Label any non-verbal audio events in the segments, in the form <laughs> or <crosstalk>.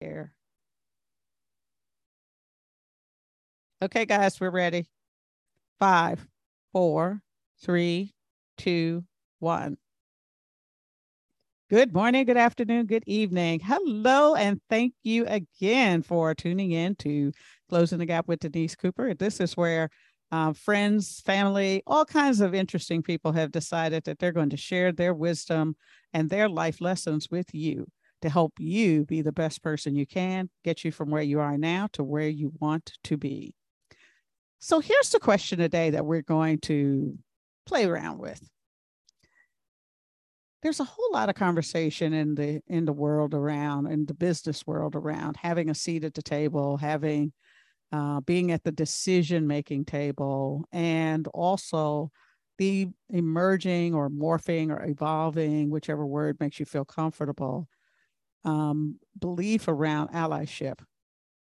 Here. Okay, guys, we're ready. Five, four, three, two, one. Good morning, good afternoon, good evening. Hello, and thank you again for tuning in to Closing the Gap with Denise Cooper. This is where um, friends, family, all kinds of interesting people have decided that they're going to share their wisdom and their life lessons with you to help you be the best person you can, get you from where you are now to where you want to be. So here's the question today that we're going to play around with. There's a whole lot of conversation in the in the world around in the business world around having a seat at the table, having uh, being at the decision making table, and also the emerging or morphing or evolving, whichever word makes you feel comfortable, um, belief around allyship.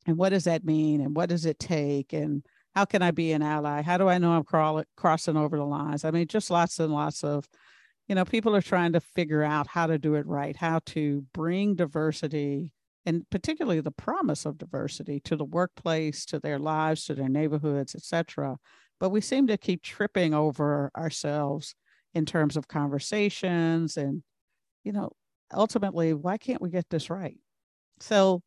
And what does that mean? And what does it take? And how can I be an ally? How do I know I'm crawl- crossing over the lines? I mean, just lots and lots of, you know, people are trying to figure out how to do it right, how to bring diversity and particularly the promise of diversity to the workplace, to their lives, to their neighborhoods, etc. But we seem to keep tripping over ourselves in terms of conversations and, you know, ultimately, why can't we get this right? So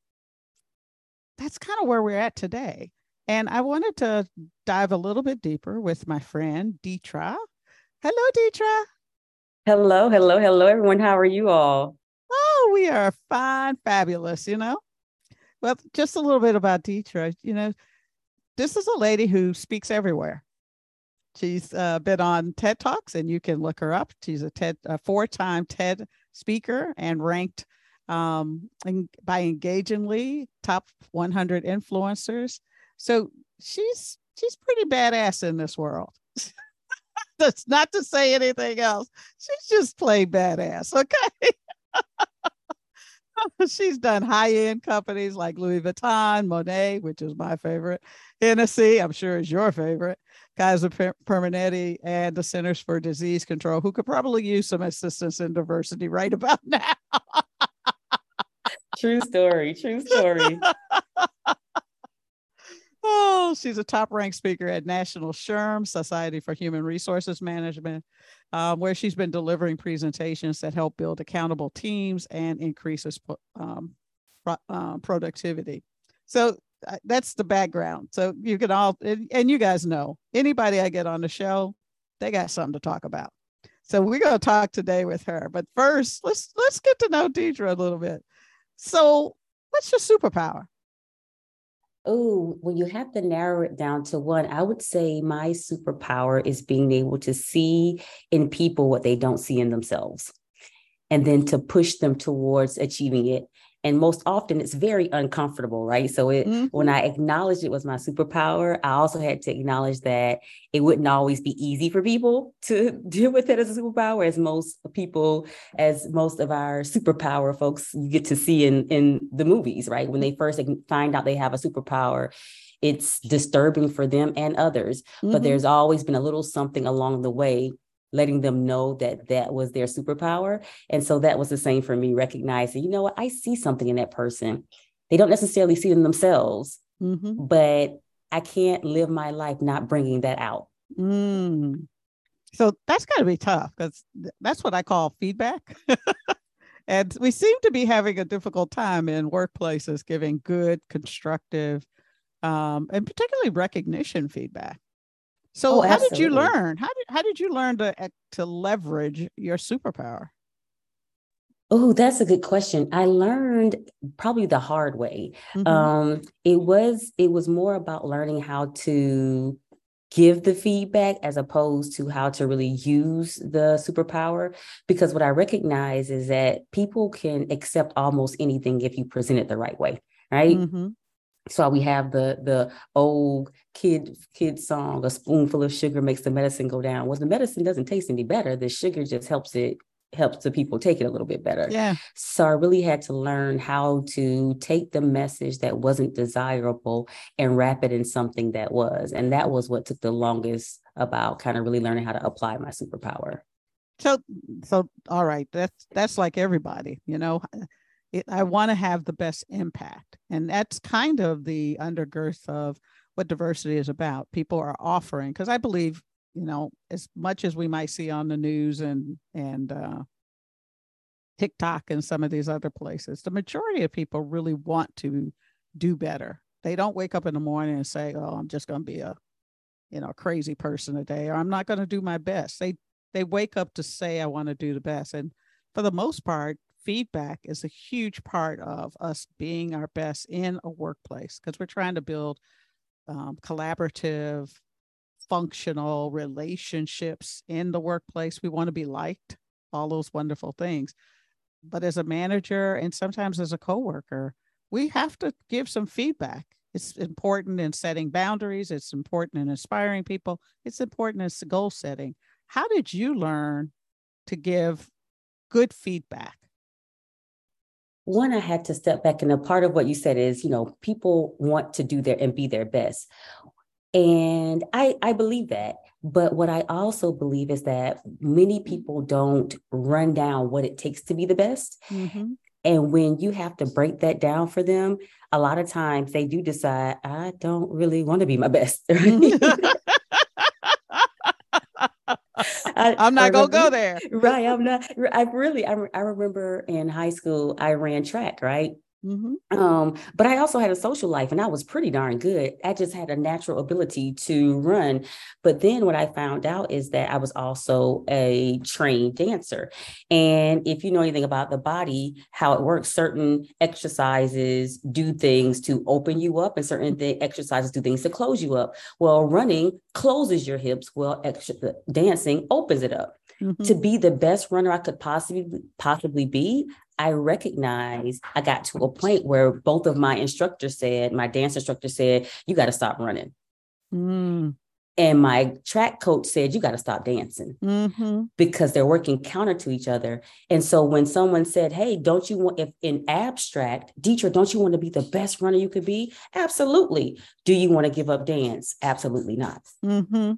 that's kind of where we're at today. And I wanted to dive a little bit deeper with my friend Deetra. Hello, Deetra. Hello, hello, hello, everyone. How are you all? Oh, we are fine, fabulous, you know. Well, just a little bit about Deetra. You know, this is a lady who speaks everywhere. She's uh, been on TED Talks, and you can look her up. She's a TED, a four-time TED speaker, and ranked um, in, by Engagedly top 100 influencers. So she's she's pretty badass in this world. <laughs> That's not to say anything else. She's just plain badass. Okay. <laughs> <laughs> she's done high-end companies like Louis Vuitton, Moët, which is my favorite, Hennessy, I'm sure is your favorite, Kaiser Permanente, and the Centers for Disease Control, who could probably use some assistance in diversity right about <laughs> now. true story. True story. <laughs> Oh, she's a top ranked speaker at National SHRM, Society for Human Resources Management, um, where she's been delivering presentations that help build accountable teams and increases um, pro- uh, productivity. So uh, that's the background. So you can all, and, and you guys know, anybody I get on the show, they got something to talk about. So we're going to talk today with her. But first, let's let's get to know Deidre a little bit. So, what's your superpower? Oh, when you have to narrow it down to one, I would say my superpower is being able to see in people what they don't see in themselves and then to push them towards achieving it and most often it's very uncomfortable right so it mm-hmm. when i acknowledged it was my superpower i also had to acknowledge that it wouldn't always be easy for people <laughs> to deal with it as a superpower as most people as most of our superpower folks you get to see in in the movies right when they first find out they have a superpower it's disturbing for them and others mm-hmm. but there's always been a little something along the way letting them know that that was their superpower. And so that was the same for me, recognizing, you know what, I see something in that person. They don't necessarily see it in themselves, mm-hmm. but I can't live my life not bringing that out. Mm. So that's got to be tough because that's what I call feedback. <laughs> and we seem to be having a difficult time in workplaces giving good, constructive, um, and particularly recognition feedback. So oh, how did you learn? How did how did you learn to eh, to leverage your superpower? Oh, that's a good question. I learned probably the hard way. Mm-hmm. Um, it was it was more about learning how to give the feedback as opposed to how to really use the superpower because what i recognize is that people can accept almost anything if you present it the right way right mm-hmm so we have the the old kid kid song a spoonful of sugar makes the medicine go down. Well the medicine doesn't taste any better. The sugar just helps it helps the people take it a little bit better. Yeah. So i really had to learn how to take the message that wasn't desirable and wrap it in something that was. And that was what took the longest about kind of really learning how to apply my superpower. So so all right. That's that's like everybody you know it, I want to have the best impact. And that's kind of the undergirth of what diversity is about. People are offering, because I believe, you know, as much as we might see on the news and, and, uh, TikTok and some of these other places, the majority of people really want to do better. They don't wake up in the morning and say, "Oh, I'm just going to be a, you know, crazy person today," or "I'm not going to do my best." They they wake up to say, "I want to do the best," and for the most part, feedback is a huge part of us being our best in a workplace because we're trying to build um, collaborative, functional relationships in the workplace. We want to be liked, all those wonderful things. But as a manager and sometimes as a coworker, we have to give some feedback. It's important in setting boundaries. It's important in inspiring people. It's important in goal setting. How did you learn to give good feedback? One, I had to step back, and a part of what you said is, you know, people want to do their and be their best. And I, I believe that. But what I also believe is that many people don't run down what it takes to be the best. Mm-hmm. And when you have to break that down for them, a lot of times they do decide, I don't really want to be my best. <laughs> <laughs> I, <laughs> am not gonna go there. <laughs> Right. I'm not. I really. I, I remember in high school I ran track. Right. Mm-hmm. Um, but I also had a social life and I was pretty darn good. I just had a natural ability to run. But then what I found out is that I was also a trained dancer. And if you know anything about the body, how it works, certain exercises do things to open you up and certain th- exercises do things to close you up. Well, running closes your hips, well, extra, dancing opens it up. Mm-hmm. To be the best runner I could possibly possibly be, I recognize I got to a point where both of my instructors said, my dance instructor said, you got to stop running. Mm. And my track coach said, you got to stop dancing mm-hmm. because they're working counter to each other. And so when someone said, hey, don't you want, if in abstract, Dietra, don't you want to be the best runner you could be? Absolutely. Do you want to give up dance? Absolutely not. Mm-hmm.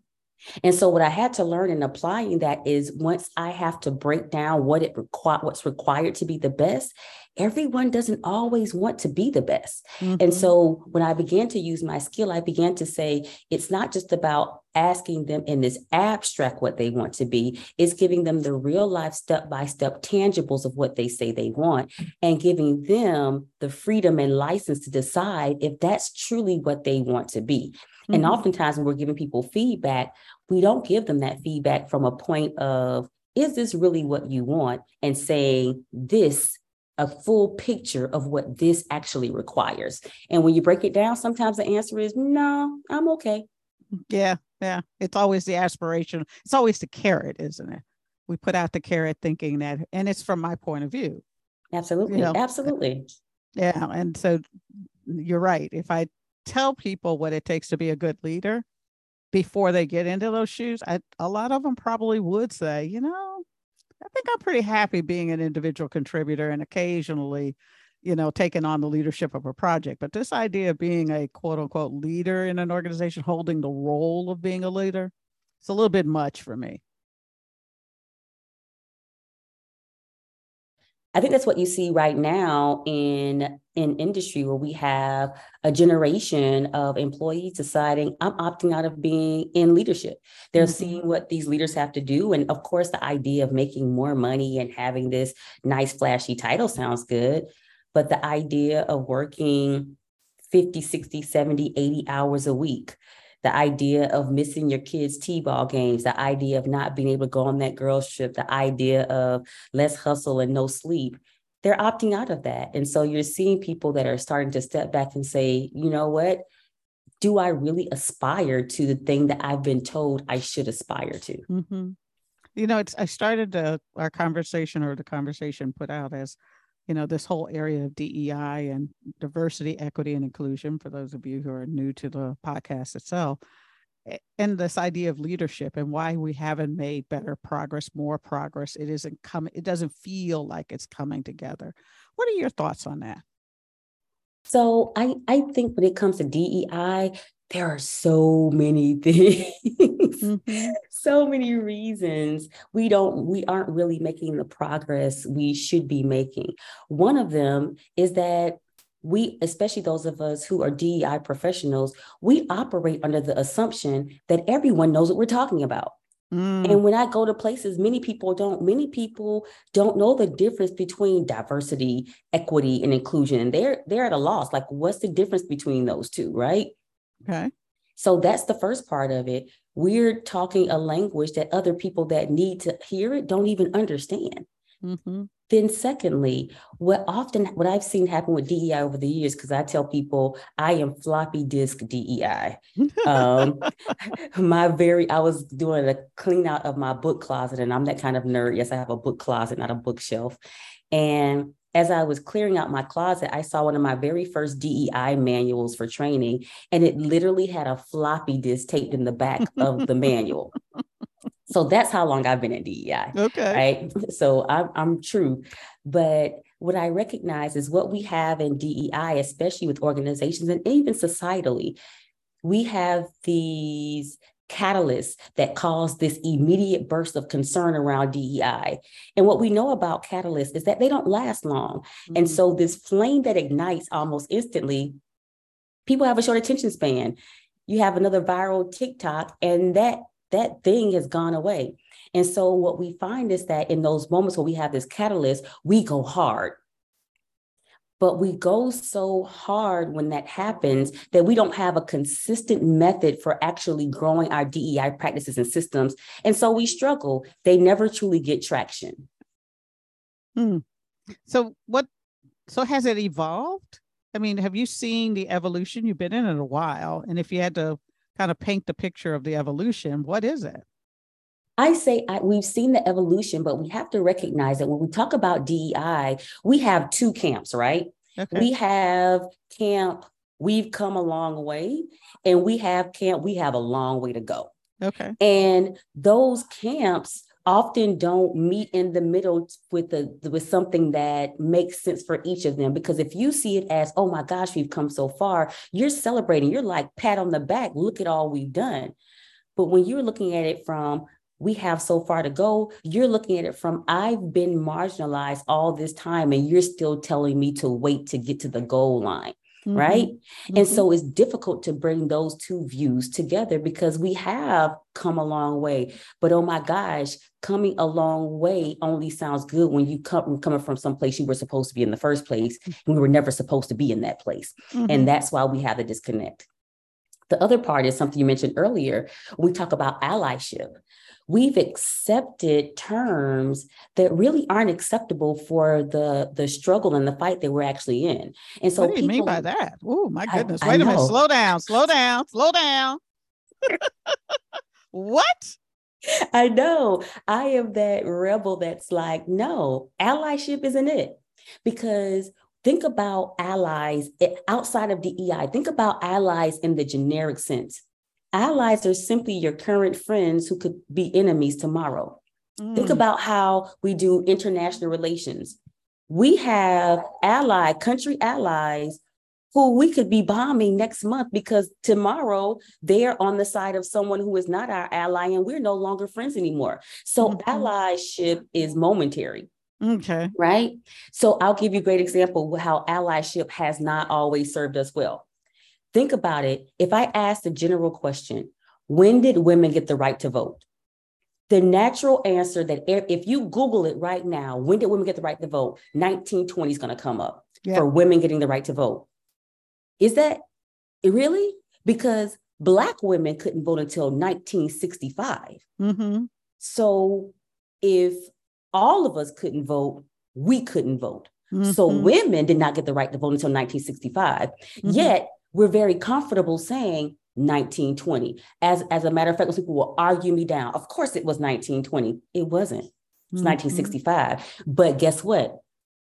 And so what I had to learn in applying that is once I have to break down what it requ- what's required to be the best, everyone doesn't always want to be the best. Mm-hmm. And so when I began to use my skill, I began to say it's not just about asking them in this abstract what they want to be, it's giving them the real life step by step tangibles of what they say they want and giving them the freedom and license to decide if that's truly what they want to be. Mm-hmm. And oftentimes, when we're giving people feedback, we don't give them that feedback from a point of, is this really what you want? And saying this, a full picture of what this actually requires. And when you break it down, sometimes the answer is, no, I'm okay. Yeah. Yeah. It's always the aspiration. It's always the carrot, isn't it? We put out the carrot thinking that, and it's from my point of view. Absolutely. You know? Absolutely. Yeah. And so you're right. If I tell people what it takes to be a good leader before they get into those shoes, I, a lot of them probably would say, you know, I think I'm pretty happy being an individual contributor and occasionally, you know, taking on the leadership of a project. But this idea of being a quote unquote leader in an organization, holding the role of being a leader, it's a little bit much for me. I think that's what you see right now in in industry where we have a generation of employees deciding I'm opting out of being in leadership. They're mm-hmm. seeing what these leaders have to do and of course the idea of making more money and having this nice flashy title sounds good, but the idea of working 50, 60, 70, 80 hours a week the idea of missing your kids' T-ball games, the idea of not being able to go on that girls' trip, the idea of less hustle and no sleep. They're opting out of that. And so you're seeing people that are starting to step back and say, you know what? Do I really aspire to the thing that I've been told I should aspire to? Mm-hmm. You know, it's I started our conversation or the conversation put out as you know this whole area of DEI and diversity, equity, and inclusion. For those of you who are new to the podcast itself, and this idea of leadership and why we haven't made better progress, more progress. It isn't coming. It doesn't feel like it's coming together. What are your thoughts on that? So I I think when it comes to DEI, there are so many <laughs> things mm-hmm. so many reasons we don't we aren't really making the progress we should be making one of them is that we especially those of us who are DEI professionals we operate under the assumption that everyone knows what we're talking about Mm. And when I go to places, many people don't, many people don't know the difference between diversity, equity, and inclusion. And they're they're at a loss. Like, what's the difference between those two, right? Okay. So that's the first part of it. We're talking a language that other people that need to hear it don't even understand. Mm-hmm. Then, secondly, what often what I've seen happen with DEI over the years, because I tell people I am floppy disk DEI. <laughs> um, my very, I was doing a clean out of my book closet, and I'm that kind of nerd. Yes, I have a book closet, not a bookshelf. And as I was clearing out my closet, I saw one of my very first DEI manuals for training, and it literally had a floppy disk taped in the back of the <laughs> manual. So that's how long I've been at DEI. Okay. Right. <laughs> So I'm, I'm true. But what I recognize is what we have in DEI, especially with organizations and even societally, we have these catalysts that cause this immediate burst of concern around DEI. And what we know about catalysts is that they don't last long. Mm-hmm. And so this flame that ignites almost instantly, people have a short attention span. You have another viral TikTok, and that that thing has gone away. And so what we find is that in those moments where we have this catalyst, we go hard. But we go so hard when that happens that we don't have a consistent method for actually growing our DEI practices and systems. And so we struggle. They never truly get traction. Hmm. So what so has it evolved? I mean, have you seen the evolution? You've been in it a while. And if you had to kind of paint the picture of the evolution, what is it? I say I, we've seen the evolution, but we have to recognize that when we talk about DEI, we have two camps, right? Okay. We have camp, we've come a long way, and we have camp, we have a long way to go. Okay. And those camps often don't meet in the middle with the with something that makes sense for each of them because if you see it as oh my gosh we've come so far you're celebrating you're like pat on the back look at all we've done but when you're looking at it from we have so far to go you're looking at it from i've been marginalized all this time and you're still telling me to wait to get to the goal line Mm-hmm. right? Mm-hmm. And so it's difficult to bring those two views together because we have come a long way. But oh my gosh, coming a long way only sounds good when you come coming from some place you were supposed to be in the first place. And we were never supposed to be in that place. Mm-hmm. And that's why we have the disconnect. The other part is something you mentioned earlier. We talk about allyship we've accepted terms that really aren't acceptable for the the struggle and the fight that we're actually in. And so, what do you people, mean by that? Oh my goodness! I, Wait I a minute. Slow down. Slow down. Slow down. <laughs> what? <laughs> I know. I am that rebel that's like, no, allyship isn't it. Because think about allies eh, outside of DEI. Think about allies in the generic sense. Allies are simply your current friends who could be enemies tomorrow. Mm. Think about how we do international relations. We have ally, country allies who we could be bombing next month because tomorrow they're on the side of someone who is not our ally and we're no longer friends anymore. So mm-hmm. allyship is momentary. Okay. Right. So I'll give you a great example of how allyship has not always served us well. Think about it. If I ask the general question, when did women get the right to vote? The natural answer that if you Google it right now, when did women get the right to vote? 1920 is going to come up yeah. for women getting the right to vote. Is that really? Because Black women couldn't vote until 1965. Mm-hmm. So if all of us couldn't vote, we couldn't vote. Mm-hmm. So women did not get the right to vote until 1965. Mm-hmm. Yet we're very comfortable saying 1920. As, as a matter of fact, people will argue me down. Of course, it was 1920. It wasn't. It's mm-hmm. 1965. But guess what?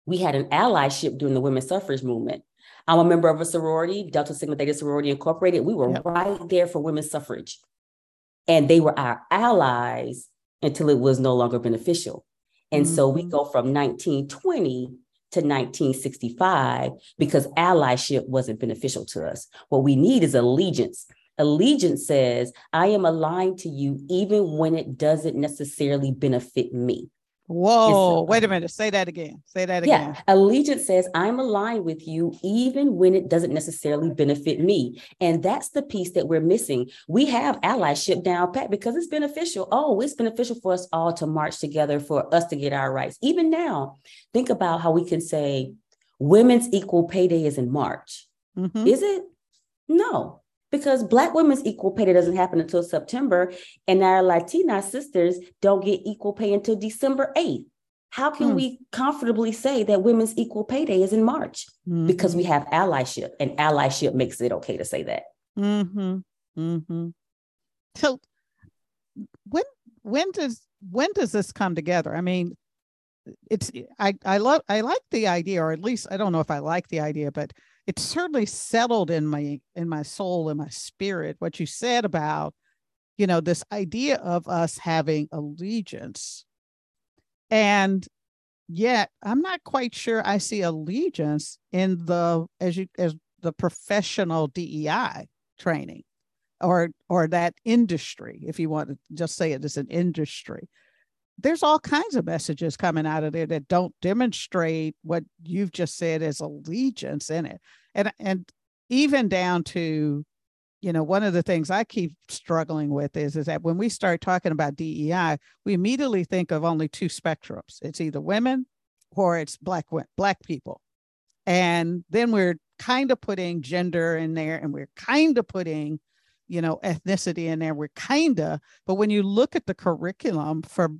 We had an allyship during the women's suffrage movement. I'm a member of a sorority, Delta Sigma Theta Sorority Incorporated. We were yep. right there for women's suffrage. And they were our allies until it was no longer beneficial. And mm-hmm. so we mm-hmm. go from 1920 to 1965 because allyship wasn't beneficial to us. What we need is allegiance. Allegiance says, I am aligned to you even when it doesn't necessarily benefit me. Whoa, wait a minute. Say that again. Say that again. Yeah. Allegiance says, I'm aligned with you even when it doesn't necessarily benefit me. And that's the piece that we're missing. We have allyship down pat because it's beneficial. Oh, it's beneficial for us all to march together for us to get our rights. Even now, think about how we can say women's equal pay day is in March. Mm-hmm. Is it? No because Black women's equal pay doesn't happen until September, and our Latina sisters don't get equal pay until December 8th. How can mm. we comfortably say that women's equal pay day is in March? Mm-hmm. Because we have allyship, and allyship makes it okay to say that. Mm-hmm. Mm-hmm. So when when does when does this come together? I mean, it's I I love I like the idea, or at least I don't know if I like the idea, but it certainly settled in my in my soul and my spirit what you said about you know this idea of us having allegiance. And yet i'm not quite sure i see allegiance in the as you as the professional dei training or or that industry if you want to just say it as an industry there's all kinds of messages coming out of there that don't demonstrate what you've just said as allegiance in it. And and even down to you know one of the things i keep struggling with is is that when we start talking about dei we immediately think of only two spectrums. It's either women or it's black black people. And then we're kind of putting gender in there and we're kind of putting you know ethnicity in there. We're kind of but when you look at the curriculum for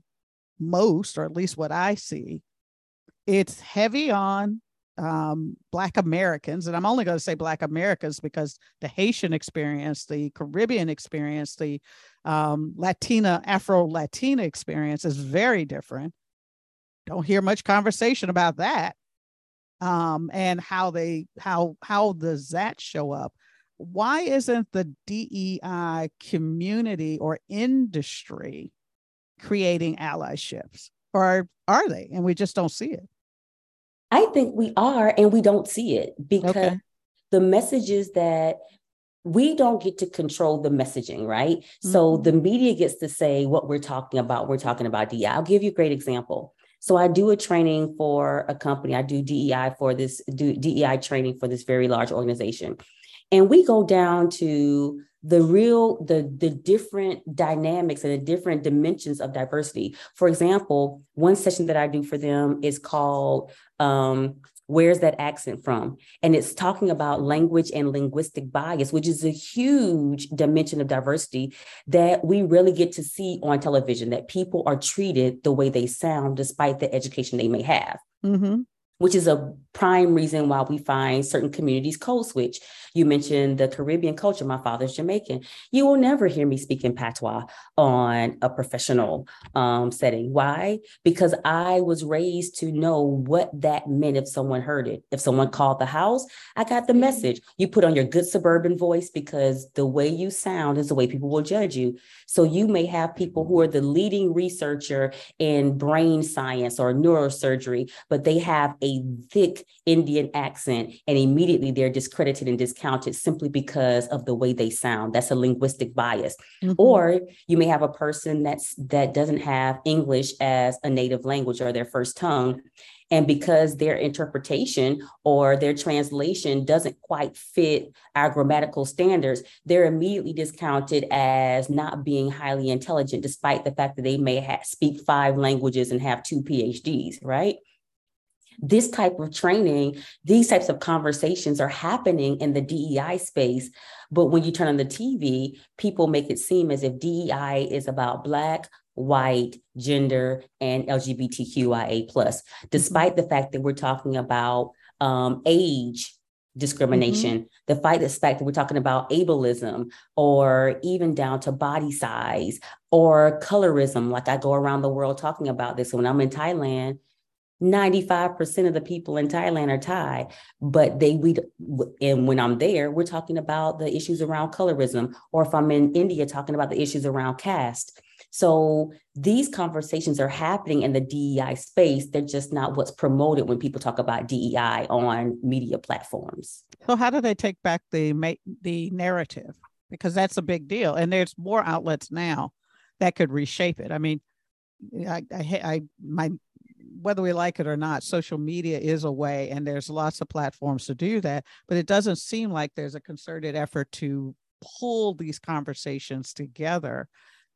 most, or at least what I see, it's heavy on um, Black Americans, and I'm only going to say Black Americans because the Haitian experience, the Caribbean experience, the um, Latina, Afro Latina experience is very different. Don't hear much conversation about that, um, and how they how how does that show up? Why isn't the DEI community or industry creating allyships or are they and we just don't see it i think we are and we don't see it because okay. the messages that we don't get to control the messaging, right? Mm-hmm. So the media gets to say what we're talking about. We're talking about DEI. I'll give you a great example. So I do a training for a company. I do DEI for this do DEI training for this very large organization. And we go down to the real the the different dynamics and the different dimensions of diversity. For example one session that i do for them is called um, where's that accent from? And it's talking about language and linguistic bias which is a huge dimension of diversity that we really get to see on television that people are treated the way they sound despite the education they may have. Mm-hmm. Which is a prime reason why we find certain communities code switch. You mentioned the Caribbean culture. My father's Jamaican. You will never hear me speak in patois on a professional um, setting. Why? Because I was raised to know what that meant if someone heard it. If someone called the house, I got the message. You put on your good suburban voice because the way you sound is the way people will judge you. So you may have people who are the leading researcher in brain science or neurosurgery, but they have a thick Indian accent, and immediately they're discredited and discounted simply because of the way they sound. That's a linguistic bias. Mm-hmm. Or you may have a person that's that doesn't have English as a native language or their first tongue. And because their interpretation or their translation doesn't quite fit our grammatical standards, they're immediately discounted as not being highly intelligent, despite the fact that they may ha- speak five languages and have two PhDs, right? This type of training, these types of conversations are happening in the DEI space. But when you turn on the TV, people make it seem as if DEI is about Black, white, gender, and LGBTQIA plus, despite the fact that we're talking about um, age discrimination, mm-hmm. the fight the fact that we're talking about ableism or even down to body size or colorism. Like I go around the world talking about this. When I'm in Thailand, 95% of the people in Thailand are Thai, but they we and when I'm there, we're talking about the issues around colorism, or if I'm in India, talking about the issues around caste. So these conversations are happening in the DEI space. They're just not what's promoted when people talk about DEI on media platforms. So how do they take back the the narrative? because that's a big deal. And there's more outlets now that could reshape it. I mean, I, I, I, my, whether we like it or not, social media is a way, and there's lots of platforms to do that. But it doesn't seem like there's a concerted effort to pull these conversations together.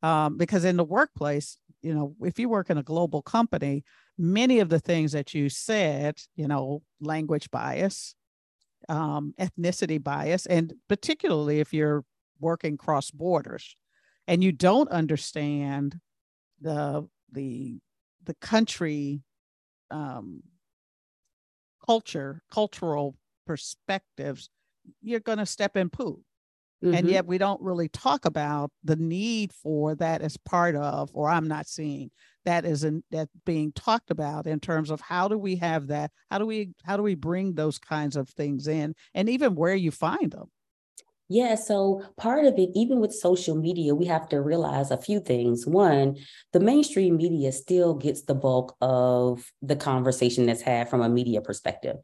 Um, because in the workplace, you know, if you work in a global company, many of the things that you said, you know, language bias, um, ethnicity bias, and particularly if you're working cross borders and you don't understand the the the country um, culture cultural perspectives you're going to step in poo mm-hmm. and yet we don't really talk about the need for that as part of or i'm not seeing that is in, that being talked about in terms of how do we have that how do we how do we bring those kinds of things in and even where you find them yeah, so part of it, even with social media, we have to realize a few things. One, the mainstream media still gets the bulk of the conversation that's had from a media perspective.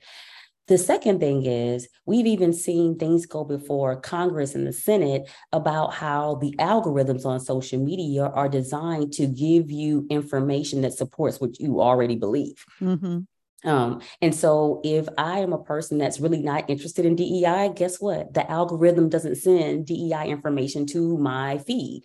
The second thing is, we've even seen things go before Congress and the Senate about how the algorithms on social media are designed to give you information that supports what you already believe. Mm-hmm. Um, and so if I am a person that's really not interested in DEI, guess what? The algorithm doesn't send DEI information to my feed.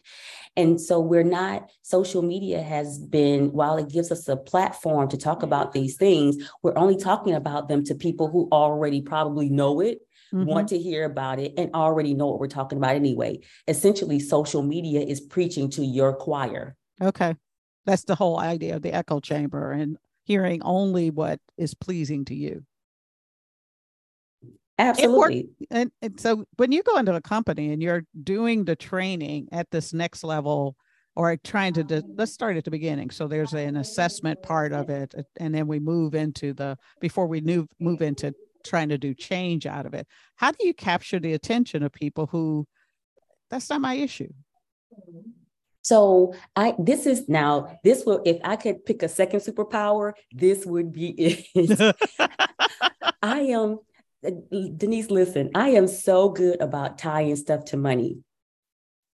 And so we're not, social media has been, while it gives us a platform to talk about these things, we're only talking about them to people who already probably know it, mm-hmm. want to hear about it, and already know what we're talking about anyway. Essentially, social media is preaching to your choir. Okay. That's the whole idea of the echo chamber. And hearing only what is pleasing to you. Absolutely. And, and, so when you go into a company and you're doing the training at this next level or trying to, de- let's start at the beginning. So there's an assessment part of it. And then we move into the, before we move, move into trying to do change out of it. How do you capture the attention of people who, that's not my issue? So I this is now this will if I could pick a second superpower, this would be it. <laughs> I am Denise, listen, I am so good about tying stuff to money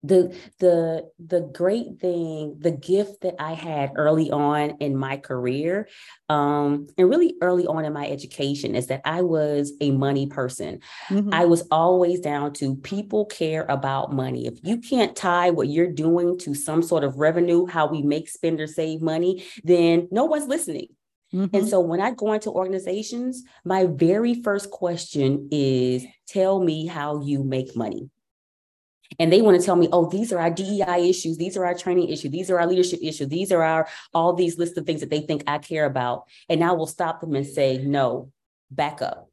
the the the great thing the gift that i had early on in my career um and really early on in my education is that i was a money person mm-hmm. i was always down to people care about money if you can't tie what you're doing to some sort of revenue how we make spend or save money then no one's listening Mm-hmm. And so when I go into organizations, my very first question is tell me how you make money and they want to tell me, oh, these are our DEI issues, these are our training issues, these are our leadership issues, these are our all these lists of things that they think I care about. And I will stop them and say, no, back up.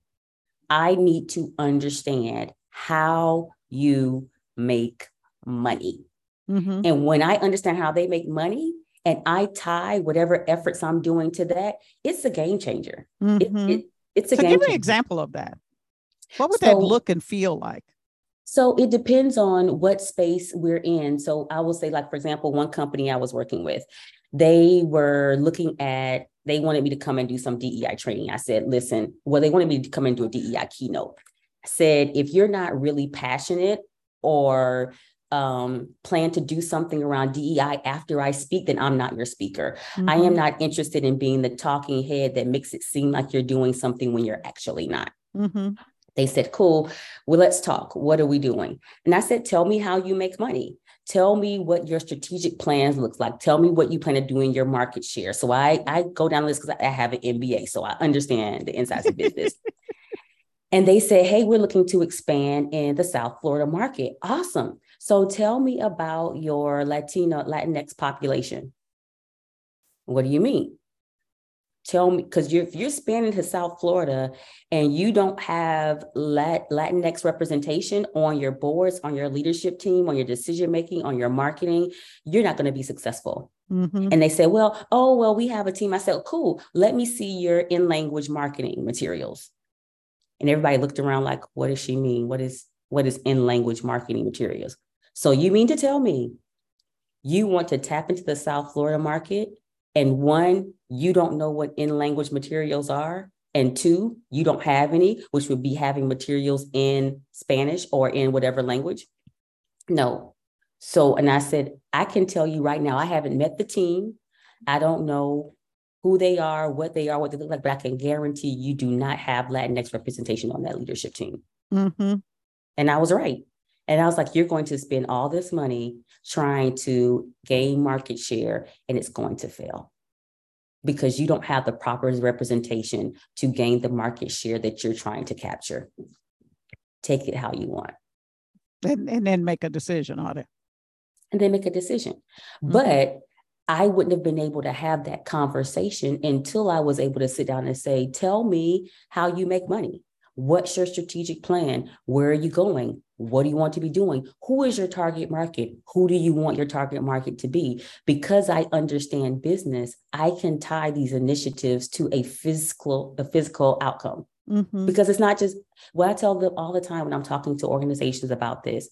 I need to understand how you make money. Mm-hmm. And when I understand how they make money, and I tie whatever efforts I'm doing to that, it's a game changer. Mm-hmm. It, it, it's a so game give me an example of that. What would so, that look and feel like? So it depends on what space we're in. So I will say, like, for example, one company I was working with, they were looking at, they wanted me to come and do some DEI training. I said, listen, well, they wanted me to come and do a DEI keynote. I said, if you're not really passionate or um, plan to do something around DEI after I speak, then I'm not your speaker. Mm-hmm. I am mm-hmm. not interested in being the talking head that makes it seem like you're doing something when you're actually not. Mm-hmm. They said, cool, well, let's talk. What are we doing? And I said, tell me how you make money. Tell me what your strategic plans looks like. Tell me what you plan to do in your market share. So I, I go down the list because I have an MBA, so I understand the insides of business. <laughs> and they said, hey, we're looking to expand in the South Florida market. Awesome. So tell me about your Latino, Latinx population. What do you mean? Tell me because you're, if you're spanning to South Florida and you don't have Lat, Latinx representation on your boards, on your leadership team, on your decision making, on your marketing, you're not going to be successful. Mm-hmm. And they said, well, oh, well, we have a team. I said, cool, let me see your in language marketing materials. And everybody looked around like, what does she mean? What is what is in language marketing materials? So you mean to tell me you want to tap into the South Florida market and one, you don't know what in language materials are. And two, you don't have any, which would be having materials in Spanish or in whatever language. No. So, and I said, I can tell you right now, I haven't met the team. I don't know who they are, what they are, what they look like, but I can guarantee you do not have Latinx representation on that leadership team. Mm-hmm. And I was right. And I was like, you're going to spend all this money trying to gain market share, and it's going to fail because you don't have the proper representation to gain the market share that you're trying to capture. Take it how you want. And, and then make a decision on it. And then make a decision. Mm-hmm. But I wouldn't have been able to have that conversation until I was able to sit down and say, Tell me how you make money. What's your strategic plan? Where are you going? What do you want to be doing? Who is your target market? Who do you want your target market to be? Because I understand business, I can tie these initiatives to a physical, a physical outcome. Mm-hmm. Because it's not just what I tell them all the time when I'm talking to organizations about this.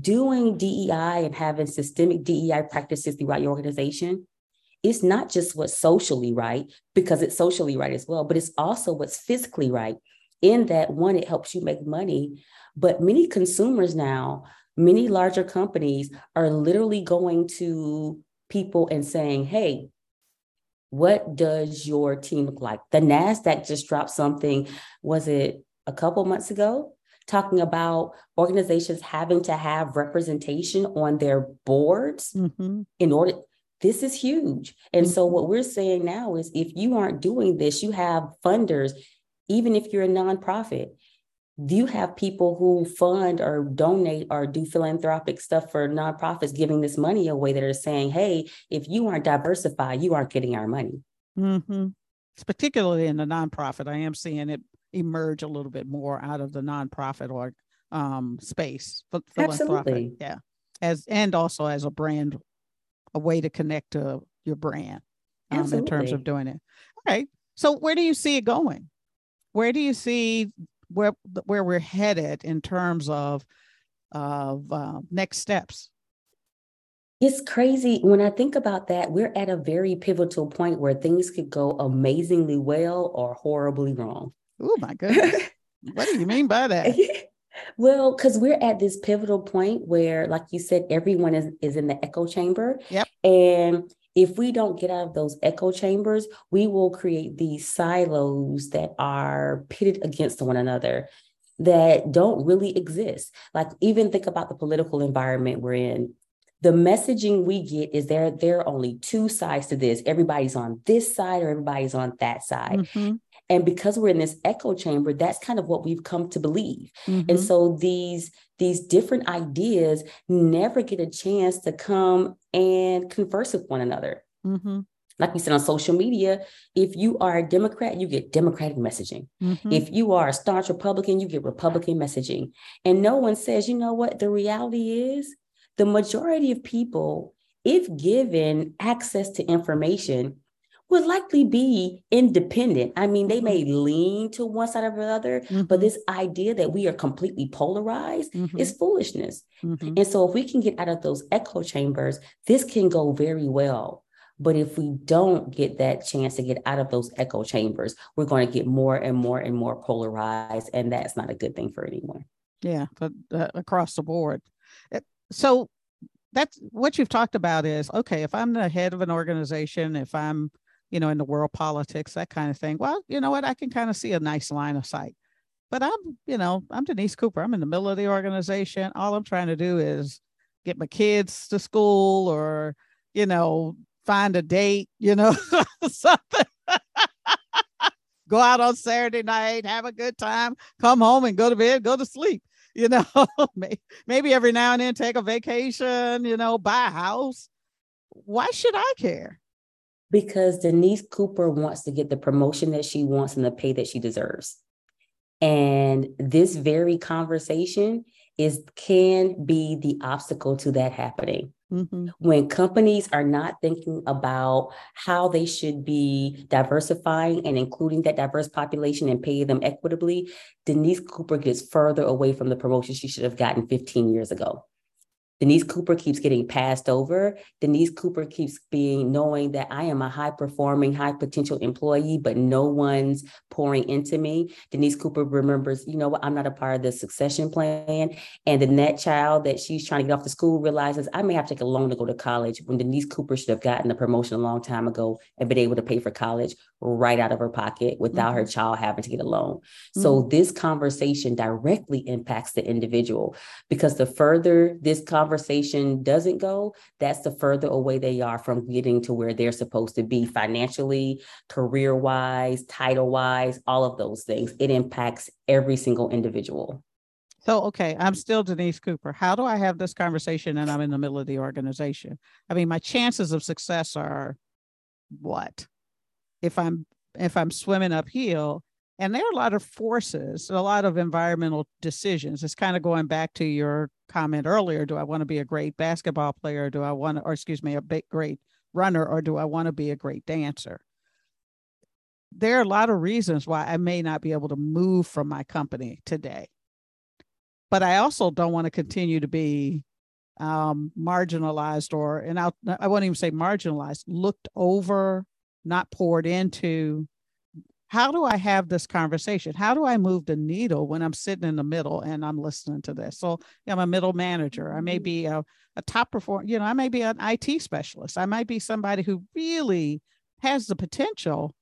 Doing DEI and having systemic DEI practices throughout your organization it's not just what's socially right because it's socially right as well, but it's also what's physically right in that one, it helps you make money. But many consumers now, many larger companies are literally going to people and saying, hey, what does your team look like? The NASDAQ just dropped something, was it a couple months ago? Talking about organizations having to have representation on their boards mm-hmm. in order this is huge. And mm-hmm. so what we're saying now is if you aren't doing this, you have funders even if you're a nonprofit, do you have people who fund or donate or do philanthropic stuff for nonprofits giving this money away that are saying, hey, if you aren't diversified, you aren't getting our money. Mm-hmm. It's particularly in the nonprofit. I am seeing it emerge a little bit more out of the nonprofit or um, space. Absolutely. Yeah. As and also as a brand, a way to connect to your brand um, in terms of doing it. All right. So where do you see it going? Where do you see where where we're headed in terms of of uh, next steps? It's crazy when I think about that. We're at a very pivotal point where things could go amazingly well or horribly wrong. Oh my goodness! <laughs> what do you mean by that? <laughs> well, because we're at this pivotal point where, like you said, everyone is is in the echo chamber. Yep. And if we don't get out of those echo chambers, we will create these silos that are pitted against one another that don't really exist. Like even think about the political environment we're in. The messaging we get is there there are only two sides to this. Everybody's on this side or everybody's on that side. Mm-hmm. And because we're in this echo chamber, that's kind of what we've come to believe. Mm-hmm. And so these these different ideas never get a chance to come and converse with one another. Mm-hmm. Like we said on social media, if you are a Democrat, you get Democratic messaging. Mm-hmm. If you are a staunch Republican, you get Republican messaging. And no one says, you know what? The reality is the majority of people, if given access to information, would likely be independent. I mean, they mm-hmm. may lean to one side or the other, mm-hmm. but this idea that we are completely polarized mm-hmm. is foolishness. Mm-hmm. And so, if we can get out of those echo chambers, this can go very well. But if we don't get that chance to get out of those echo chambers, we're going to get more and more and more polarized. And that's not a good thing for anyone. Yeah, but uh, across the board. Uh, so, that's what you've talked about is okay, if I'm the head of an organization, if I'm you know, in the world politics, that kind of thing. Well, you know what? I can kind of see a nice line of sight. But I'm, you know, I'm Denise Cooper. I'm in the middle of the organization. All I'm trying to do is get my kids to school or, you know, find a date, you know, <laughs> something. <laughs> go out on Saturday night, have a good time, come home and go to bed, go to sleep. You know, <laughs> maybe every now and then take a vacation, you know, buy a house. Why should I care? Because Denise Cooper wants to get the promotion that she wants and the pay that she deserves. And this very conversation is can be the obstacle to that happening. Mm-hmm. When companies are not thinking about how they should be diversifying and including that diverse population and pay them equitably, Denise Cooper gets further away from the promotion she should have gotten 15 years ago. Denise Cooper keeps getting passed over. Denise Cooper keeps being knowing that I am a high performing, high potential employee, but no one's pouring into me. Denise Cooper remembers, you know what, I'm not a part of the succession plan. And then that child that she's trying to get off to school realizes I may have to take a loan to go to college when Denise Cooper should have gotten a promotion a long time ago and been able to pay for college right out of her pocket without mm-hmm. her child having to get a loan. Mm-hmm. So this conversation directly impacts the individual because the further this conversation doesn't go, that's the further away they are from getting to where they're supposed to be financially, career wise, title wise, all of those things. It impacts every single individual. So, okay, I'm still Denise Cooper. How do I have this conversation and I'm in the middle of the organization? I mean, my chances of success are what? If I'm if I'm swimming uphill, and there are a lot of forces, a lot of environmental decisions. It's kind of going back to your comment earlier. Do I want to be a great basketball player? Do I want to, or excuse me, a big, great runner, or do I want to be a great dancer? There are a lot of reasons why I may not be able to move from my company today. But I also don't want to continue to be um, marginalized or, and I'll, I won't even say marginalized, looked over, not poured into, how do I have this conversation? How do I move the needle when I'm sitting in the middle and I'm listening to this? So I'm a middle manager. I may mm-hmm. be a, a top performer, you know, I may be an IT specialist. I might be somebody who really has the potential.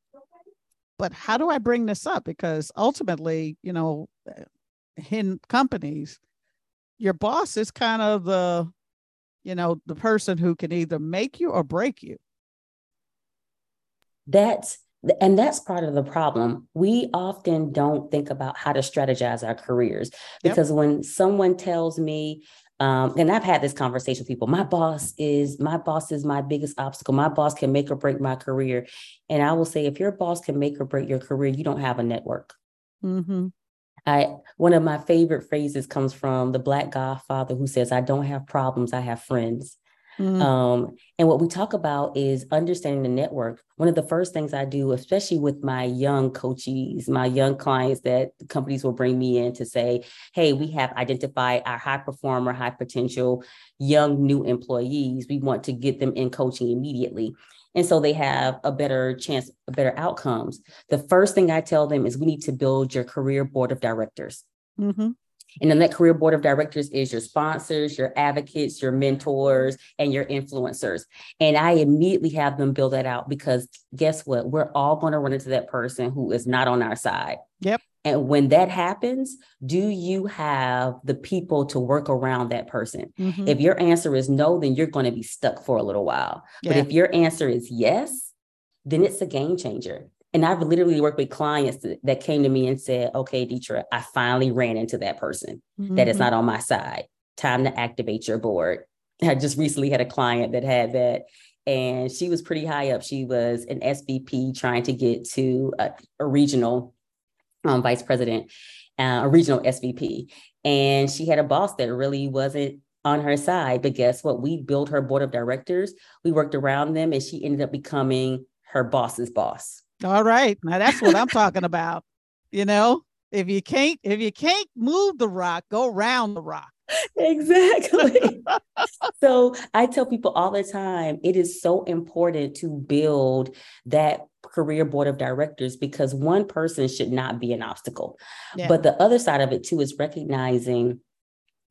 But how do I bring this up? Because ultimately, you know, in companies, your boss is kind of the, you know, the person who can either make you or break you. That's and that's part of the problem. We often don't think about how to strategize our careers because yep. when someone tells me, um, and I've had this conversation with people, my boss is my boss is my biggest obstacle. My boss can make or break my career. And I will say, if your boss can make or break your career, you don't have a network. Mm-hmm. I one of my favorite phrases comes from the Black Godfather who says, "I don't have problems, I have friends." Mm-hmm. Um, and what we talk about is understanding the network. One of the first things I do, especially with my young coaches, my young clients that companies will bring me in to say, hey, we have identified our high performer, high potential young new employees. We want to get them in coaching immediately. And so they have a better chance, better outcomes. The first thing I tell them is we need to build your career board of directors. Mm-hmm. And then that career board of directors is your sponsors, your advocates, your mentors, and your influencers. And I immediately have them build that out because guess what? We're all going to run into that person who is not on our side. Yep. And when that happens, do you have the people to work around that person? Mm-hmm. If your answer is no, then you're going to be stuck for a little while. Yeah. But if your answer is yes, then it's a game changer. And I've literally worked with clients that came to me and said, okay, Deetra, I finally ran into that person mm-hmm. that is mm-hmm. not on my side. Time to activate your board. <laughs> I just recently had a client that had that, and she was pretty high up. She was an SVP trying to get to a, a regional um, vice president, uh, a regional SVP. And she had a boss that really wasn't on her side. But guess what? We built her board of directors, we worked around them, and she ended up becoming her boss's boss. All right. Now that's what I'm talking about. You know, if you can't if you can't move the rock, go around the rock. <laughs> Exactly. so I tell people all the time, it is so important to build that career board of directors because one person should not be an obstacle. Yeah. But the other side of it too is recognizing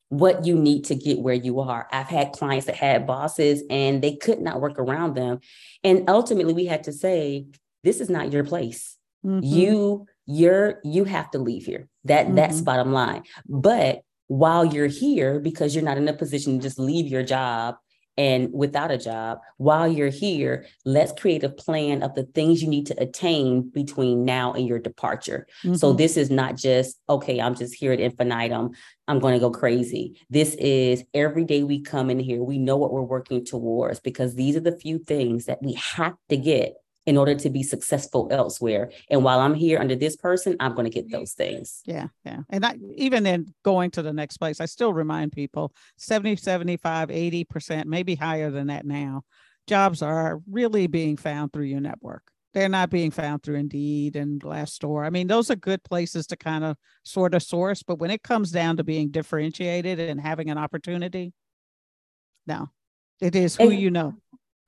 what you need to get where you are. I've had clients that had bosses and they could not work around them. And ultimately we had to say, this is not your place. Mm-hmm. You you're you have to leave here. That mm-hmm. that's bottom line. But while you're here, because you're not in a position to just leave your job and without a job, while you're here, let's create a plan of the things you need to attain between now and your departure. Mm-hmm. So this is not just, okay, I'm just here ad infinitum. I'm going to go crazy. This is every day we come in here, we know what we're working towards because these are the few things that we have to get in order to be successful elsewhere. And while I'm here under this person, I'm going to get those things. Yeah. Yeah. And I, even in going to the next place, I still remind people 70, 75, 80%, maybe higher than that now. Jobs are really being found through your network. They're not being found through Indeed and Glassdoor. I mean, those are good places to kind of sort of source, but when it comes down to being differentiated and having an opportunity, No, it is who and, you know.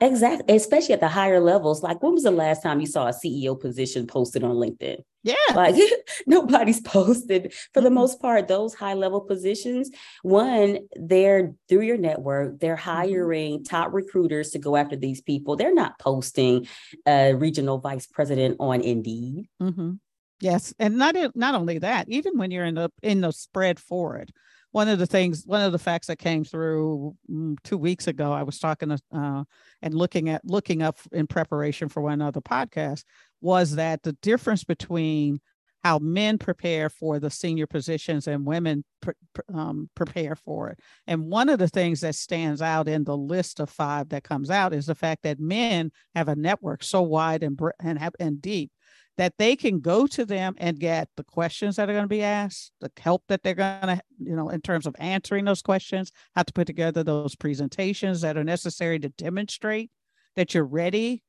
Exactly, especially at the higher levels. Like, when was the last time you saw a CEO position posted on LinkedIn? Yeah. Like, <laughs> nobody's posted for the most part, those high level positions. One, they're through your network, they're mm-hmm. hiring mm-hmm. top recruiters to go after these people. They're not posting a regional vice president on Indeed. Mm-hmm. Yes. And not, not only that, even when you're in the in the spread for it, one of the things, one of the facts that came through mm, two weeks ago, I was talking to, uh, and looking at looking up in preparation for one other podcast was that the difference between how men prepare for the senior positions and women pre- um, prepare for it. And one of the things that stands out in the list of five that comes out is the fact that men have a network so wide and and have, and deep that they can go to them and get the questions that are going to be asked, the help that they're going to, you know, in terms of answering those questions, how to put together those presentations that are necessary to demonstrate that you're ready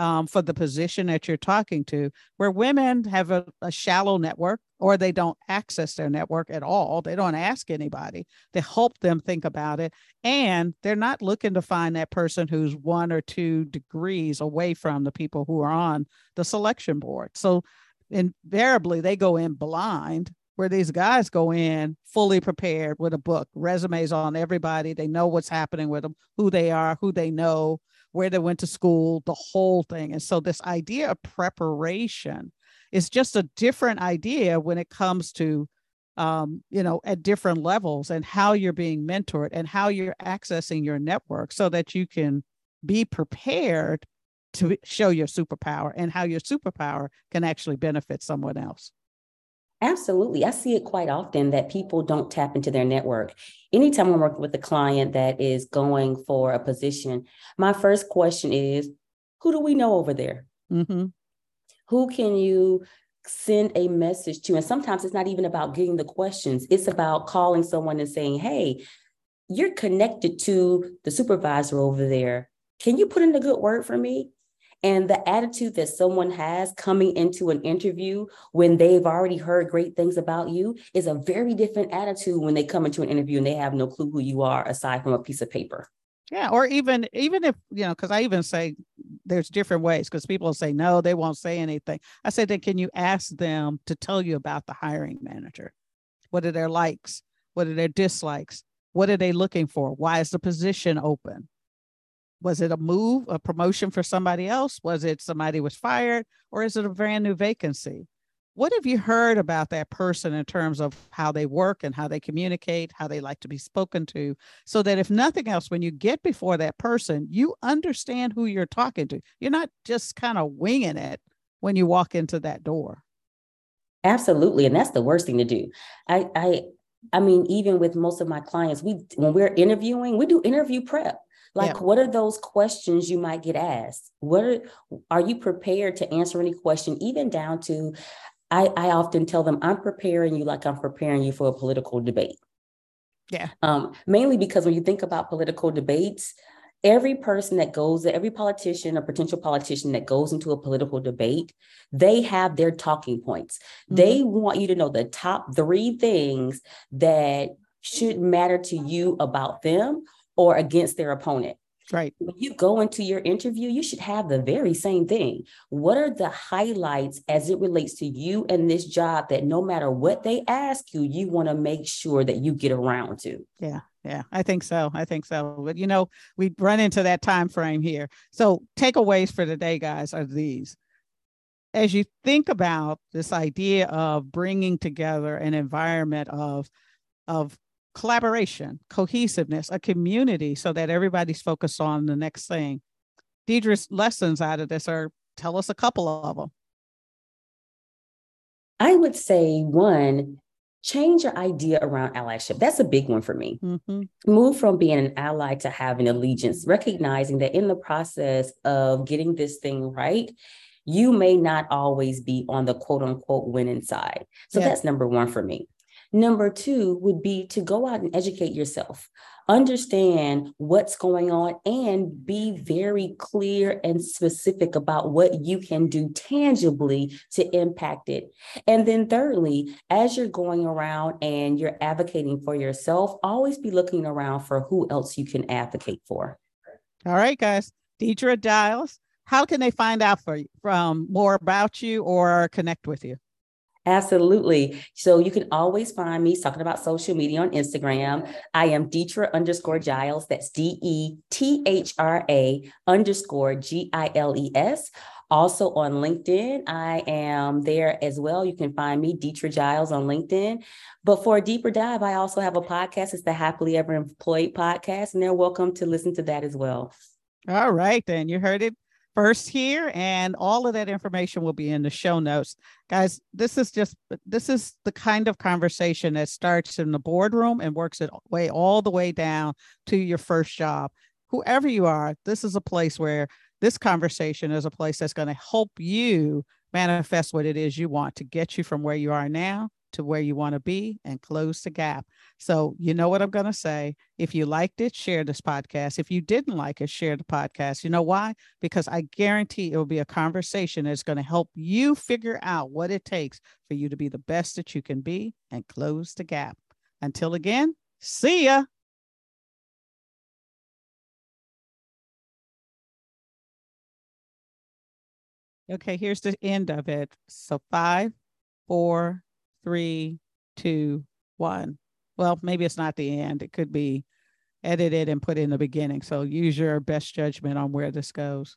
um, for the position that you're talking to, where women have a, a, shallow network or they don't access their network at all. They don't ask anybody to help them think about it. And they're not looking to find that person who's one or two degrees away from the people who are on the selection board. So invariably, they go in blind where these guys go in fully prepared with a book, resumes on everybody. They know what's happening with them, who they are, who they know, where they went to school, the whole thing. And so this idea of preparation is just a different idea when it comes to um, you know, at different levels and how you're being mentored and how you're accessing your network so that you can be prepared to show your superpower and how your superpower can actually benefit someone else. Absolutely. I see it quite often that people don't tap into their network. Anytime I'm working with a client that is going for a position, my first question is who do we know over there? Mm-hmm. Who can you send a message to? And sometimes it's not even about getting the questions, it's about calling someone and saying, hey, you're connected to the supervisor over there. Can you put in a good word for me? And the attitude that someone has coming into an interview when they've already heard great things about you is a very different attitude when they come into an interview and they have no clue who you are aside from a piece of paper. Yeah, or even even if you know, because I even say there's different ways because people say no, they won't say anything. I said that can you ask them to tell you about the hiring manager? What are their likes? What are their dislikes? What are they looking for? Why is the position open? Was it a move, a promotion for somebody else? Was it somebody was fired, or is it a brand new vacancy? What have you heard about that person in terms of how they work and how they communicate, how they like to be spoken to? So that if nothing else, when you get before that person, you understand who you're talking to. You're not just kind of winging it when you walk into that door. Absolutely. And that's the worst thing to do. I, I, I mean, even with most of my clients, we when we're interviewing, we do interview prep. Like, yeah. what are those questions you might get asked? What are, are you prepared to answer any question, even down to, I, I often tell them, I'm preparing you like I'm preparing you for a political debate. Yeah. Um, mainly because when you think about political debates, every person that goes, every politician or potential politician that goes into a political debate, they have their talking points. Mm-hmm. They want you to know the top three things that should matter to you about them or against their opponent. Right. When you go into your interview, you should have the very same thing. What are the highlights as it relates to you and this job that no matter what they ask you, you want to make sure that you get around to? Yeah. Yeah, I think so. I think so. But you know, we run into that time frame here. So takeaways for today, guys, are these. As you think about this idea of bringing together an environment of of collaboration, cohesiveness, a community so that everybody's focused on the next thing. Deetra's lessons out of this are tell us a couple of them. I would say one, change your idea around allyship. That's a big one for me. Mm-hmm. Move from being an ally to having allegiance, recognizing that in the process of getting this thing right, you may not always be on the quote unquote winning side. So yeah. that's number one for me. Number two would be to go out and educate yourself, understand what's going on, and be very clear and specific about what you can do tangibly to impact it. And then, thirdly, as you're going around and you're advocating for yourself, always be looking around for who else you can advocate for. All right, guys. Deetra Giles, how can they find out for from more about you or connect with you? Absolutely. So you can always find me talking about social media on Instagram. I am Deetra underscore Giles. That's D E T H R A underscore G I L E S. Also on LinkedIn, I am there as well. You can find me, Deetra Giles, on LinkedIn. But for a deeper dive, I also have a podcast. It's the Happily Ever Employed podcast, and they're welcome to listen to that as well. All right, then you heard it first here and all of that information will be in the show notes. Guys this is just this is the kind of conversation that starts in the boardroom and works its way all the way down to your first job. Whoever you are this is a place where this conversation is a place that's going to help you manifest what it is you want to get you from where you are now to where you want to be and close the gap. So, you know what I'm going to say. If you liked it, share this podcast. If you didn't like it, share the podcast. You know why? Because I guarantee it will be a conversation that's going to help you figure out what it takes for you to be the best that you can be and close the gap. Until again, see ya. Okay, here's the end of it. So, five, four, three, two, one. Well, maybe it's not the end. It could be edited and put in the beginning. So use your best judgment on where this goes.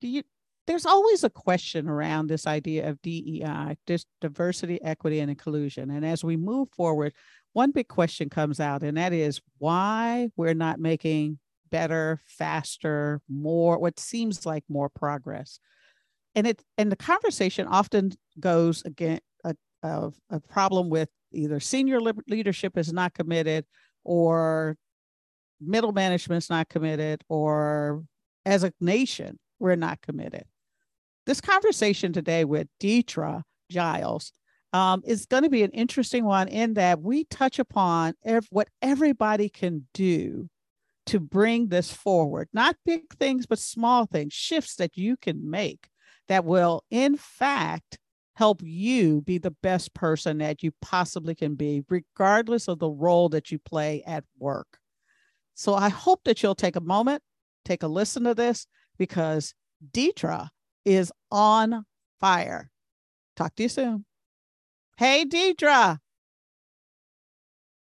Do you there's always a question around this idea of DEI, this diversity, equity, and inclusion. And as we move forward, one big question comes out, and that is why we're not making better, faster, more, what seems like more progress and it and the conversation often goes again a, a, a problem with either senior leadership is not committed or middle management is not committed or as a nation we're not committed. This conversation today with Deetra Giles um, is going to be an interesting one in that we touch upon ev- what everybody can do to bring this forward. Not big things but small things shifts that you can make that will, in fact, help you be the best person that you possibly can be, regardless of the role that you play at work. So I hope that you'll take a moment, take a listen to this, because Deetra is on fire. Talk to you soon. Hey, Deetra.